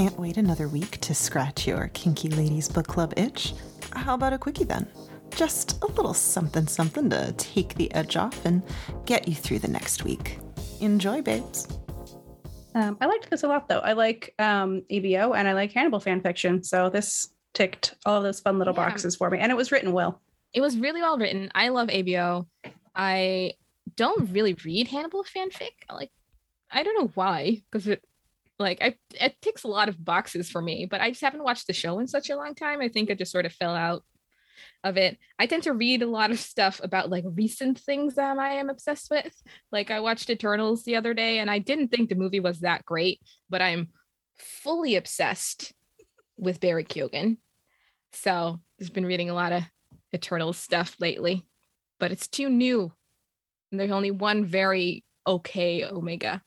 Can't wait another week to scratch your kinky ladies book club itch? How about a quickie then? Just a little something something to take the edge off and get you through the next week. Enjoy, babes. Um, I liked this a lot, though. I like um, ABO and I like Hannibal fan fiction. So this ticked all of those fun little Yeah. boxes for me, and it was written well. It was really well written. I love ABO. I don't really read Hannibal fanfic. Like, I don't know why, because it, like, I it ticks a lot of boxes for me. But I just haven't watched the show in such a long time. I think I just sort of fell out of it. I tend to read a lot of stuff about like recent things that I am obsessed with. Like, I watched Eternals the other day, and I didn't think the movie was that great, but I'm fully obsessed with Barry Keoghan. So, I've been reading a lot of Eternals stuff lately, but it's too new. And there's only one very okay Omega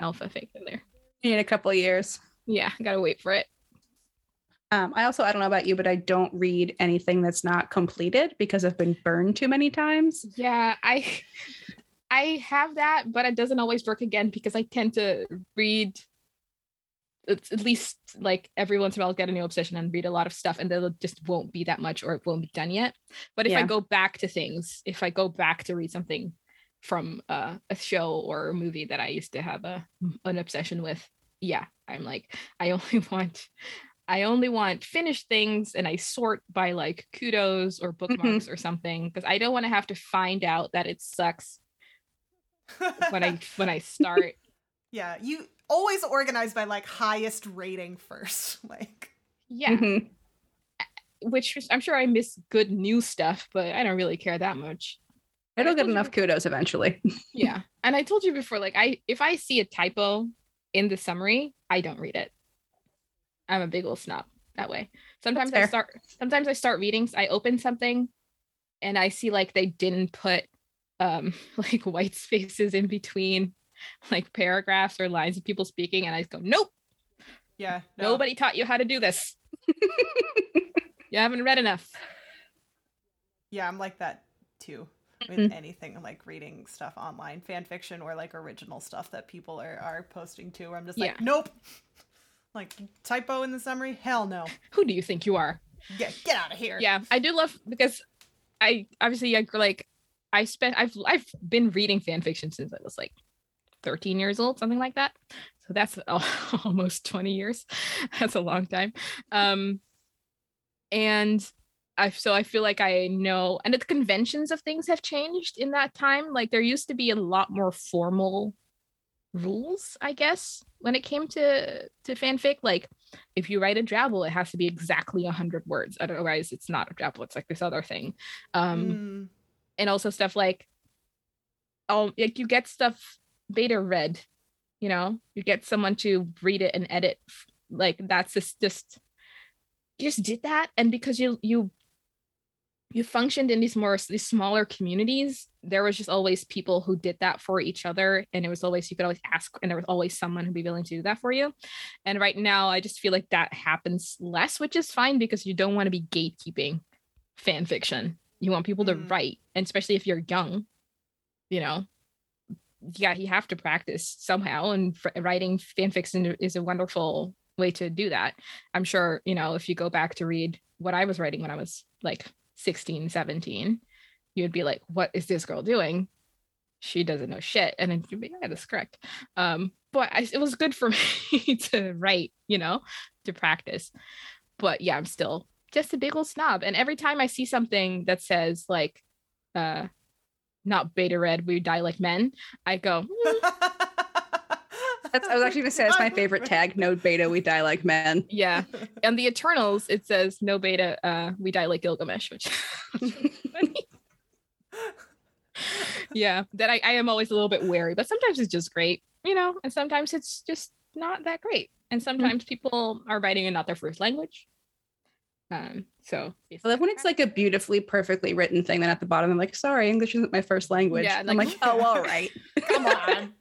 alpha fic in there. Need a couple of years. Yeah, I gotta wait for it. Um, I also, I don't know about you, but I don't read anything that's not completed because I've been burned too many times. Yeah, I I have that, but it doesn't always work again because I tend to read at least like every once in a while I'll get a new obsession and read a lot of stuff and there just won't be that much or it won't be done yet. But if I go back to things, if I go back to read something from uh, a show or a movie that I used to have a an obsession with, yeah, I'm like I only want I only want finished things and I sort by like kudos or bookmarks or something because I don't want to have to find out that it sucks when I when I start. yeah, you always organize by like highest rating first. Like, Yeah, Mhm. which I'm sure I miss good new stuff, but I don't really care that much. It'll I get told you enough kudos eventually. Yeah, and I told you before, like I if I see a typo in the summary, I don't read it. I'm a big old snob that way. Sometimes I start sometimes I start reading, I open something and I see like they didn't put um like white spaces in between like paragraphs or lines of people speaking and I go, Nope, yeah, no. nobody taught you how to do this. you haven't read enough. Yeah, I'm like that too. With Mhm. anything like reading stuff online, fan fiction or like original stuff that people are, are posting to, where I'm just like, Yeah. nope. Like typo in the summary? Hell no. Who do you think you are? Get get out of here. yeah i do love because i obviously I, like i spent i've i've been reading fan fiction since i was like 13 years old something like that so that's almost 20 years that's a long time um and i so i feel like i know and the conventions of things have changed in that time like there used to be a lot more formal rules i guess when it came to to fanfic like if you write a drabble, it has to be exactly 100 words. Otherwise, it's not a drabble. It's like this other thing. Um, Mm, And also stuff like, oh, like you get stuff beta read, you know, you get someone to read it and edit. Like that's just, just, you just did that. And because you, you, you functioned in these more these smaller communities there was just always people who did that for each other and it was always you could always ask and there was always someone who'd be willing to do that for you. And right now i just feel like that happens less which is fine because you don't want to be gatekeeping fan fiction. You want people to Mm. write and especially if you're young you know? Yeah you have to practice somehow and writing fan fiction is a wonderful way to do that. I'm sure you know if you go back to read what i was writing when i was like 16 17 you'd be like what is this girl doing? She doesn't know shit. And then you'd be yeah that's correct. Um but I, it was good for me to write you know to practice. But yeah i'm still just a big old snob. And every time i see something that says like uh not beta read we die like men i go "Hmm, That's, I was actually going to say that's my favorite tag. No beta, we die like men. yeah and the eternals it says no beta uh we die like gilgamesh which yeah that I, I am always a little bit wary but sometimes it's just great you know and sometimes it's just not that great and sometimes people are writing in not their first language um so I love when it's like a beautifully, perfectly written thing. Then at the bottom, I'm like, sorry, English isn't my first language. Yeah, And I'm like- like, oh, all right. Come on.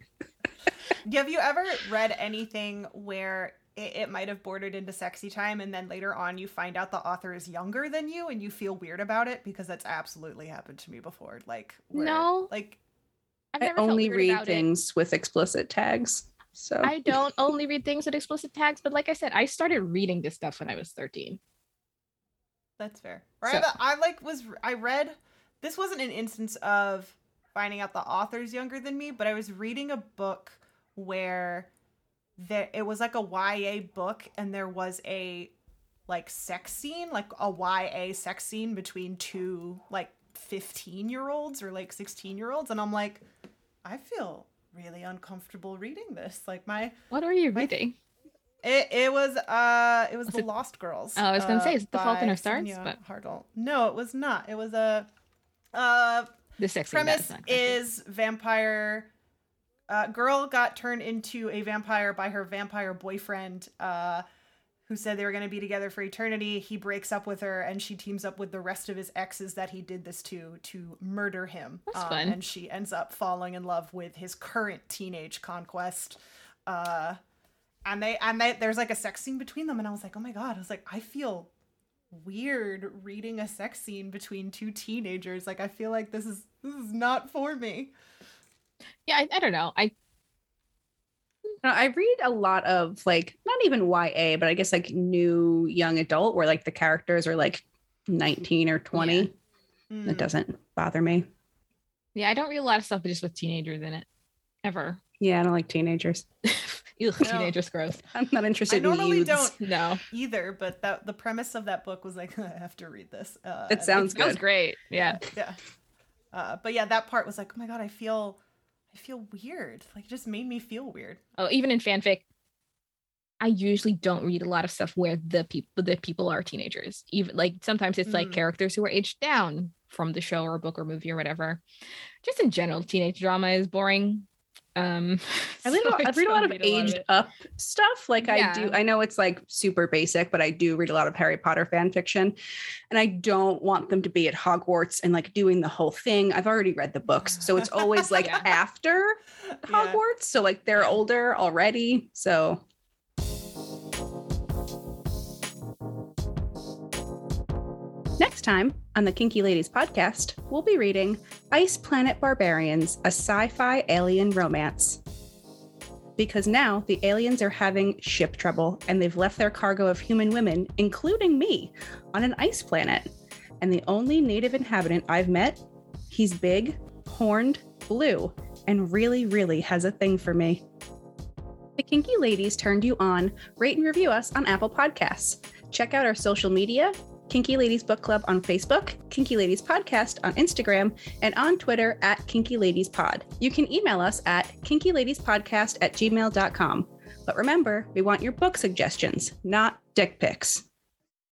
Have you ever read anything where it, it might have bordered into sexy time and then later on you find out the author is younger than you and you feel weird about it? Because that's absolutely happened to me before. Like, where, No. Like, I've never felt only read about it. things with explicit tags. So I don't only read things with explicit tags, but like I said, I started reading this stuff when I was 13. That's fair. Right. So- I, I like was I read this wasn't an instance of finding out the author's younger than me, but I was reading a book where there it was like a YA book and there was a like sex scene, like a YA sex scene between two like 15 year olds or like 16 year olds and I'm like I feel really uncomfortable reading this. Like my What are you My- reading? it, it was uh it was, Was the it- Lost Girls. Oh, I was gonna uh, say, is it The Fault in Our Stars? Sonia But- Hartl. No, it was not. It was a uh The sex premise is vampire uh girl got turned into a vampire by her vampire boyfriend uh who said they were going to be together for eternity. He breaks up with her and she teams up with the rest of his exes that he did this to to murder him. Um, That's fun. And she ends up falling in love with his current teenage conquest. Uh and they and they there's like a sex scene between them and I was like, "Oh my god." I was like, "I feel weird reading a sex scene between two teenagers. Like I feel like this is this is not for me." Yeah, I, I don't know. I No, I read a lot of like not even YA, but I guess like new young adult where like the characters are like 19 or 20. It Mm. doesn't bother me. yeah, I don't read a lot of stuff just with teenagers in it. Ever. Yeah, I don't like teenagers. Ugh, No. teenagers gross. I'm not interested I normally in youths. don't No. either, but that the premise of that book was like I have to read this. Uh, It sounds That was good. great. Yeah. yeah. Uh, but yeah, that part was like, oh my god, I feel, I feel weird. Like, it just made me feel weird. Oh, even in fanfic, I usually don't read a lot of stuff where the people the people are teenagers. Even like sometimes it's like Mm. characters who are aged down from the show or book or movie or whatever. Just in general, teenage drama is boring. Um, I read, a so lot, read a lot of aged it. up stuff. Like I do, I know it's like super basic, but I do read a lot of Harry Potter fan fiction, and I don't want them to be at Hogwarts and like doing the whole thing. I've already read the books, so it's always like Yeah. after Yeah. Hogwarts. So like they're older already. So next time on the Kinky Ladies podcast, we'll be reading Ice Planet Barbarians, a sci-fi alien romance. Because now the aliens are having ship trouble and they've left their cargo of human women, including me, on an ice planet. And the only native inhabitant I've met, he's big, horned, blue, and really, really has a thing for me. The Kinky Ladies turned you on. Rate and review us on Apple Podcasts. Check out our social media Kinky Ladies Book Club on Facebook, Kinky Ladies Podcast on Instagram, and on Twitter at Kinky Ladies Pod. You can email us at kinkyladiespodcast at gmail.com. But remember, we want your book suggestions, not dick pics.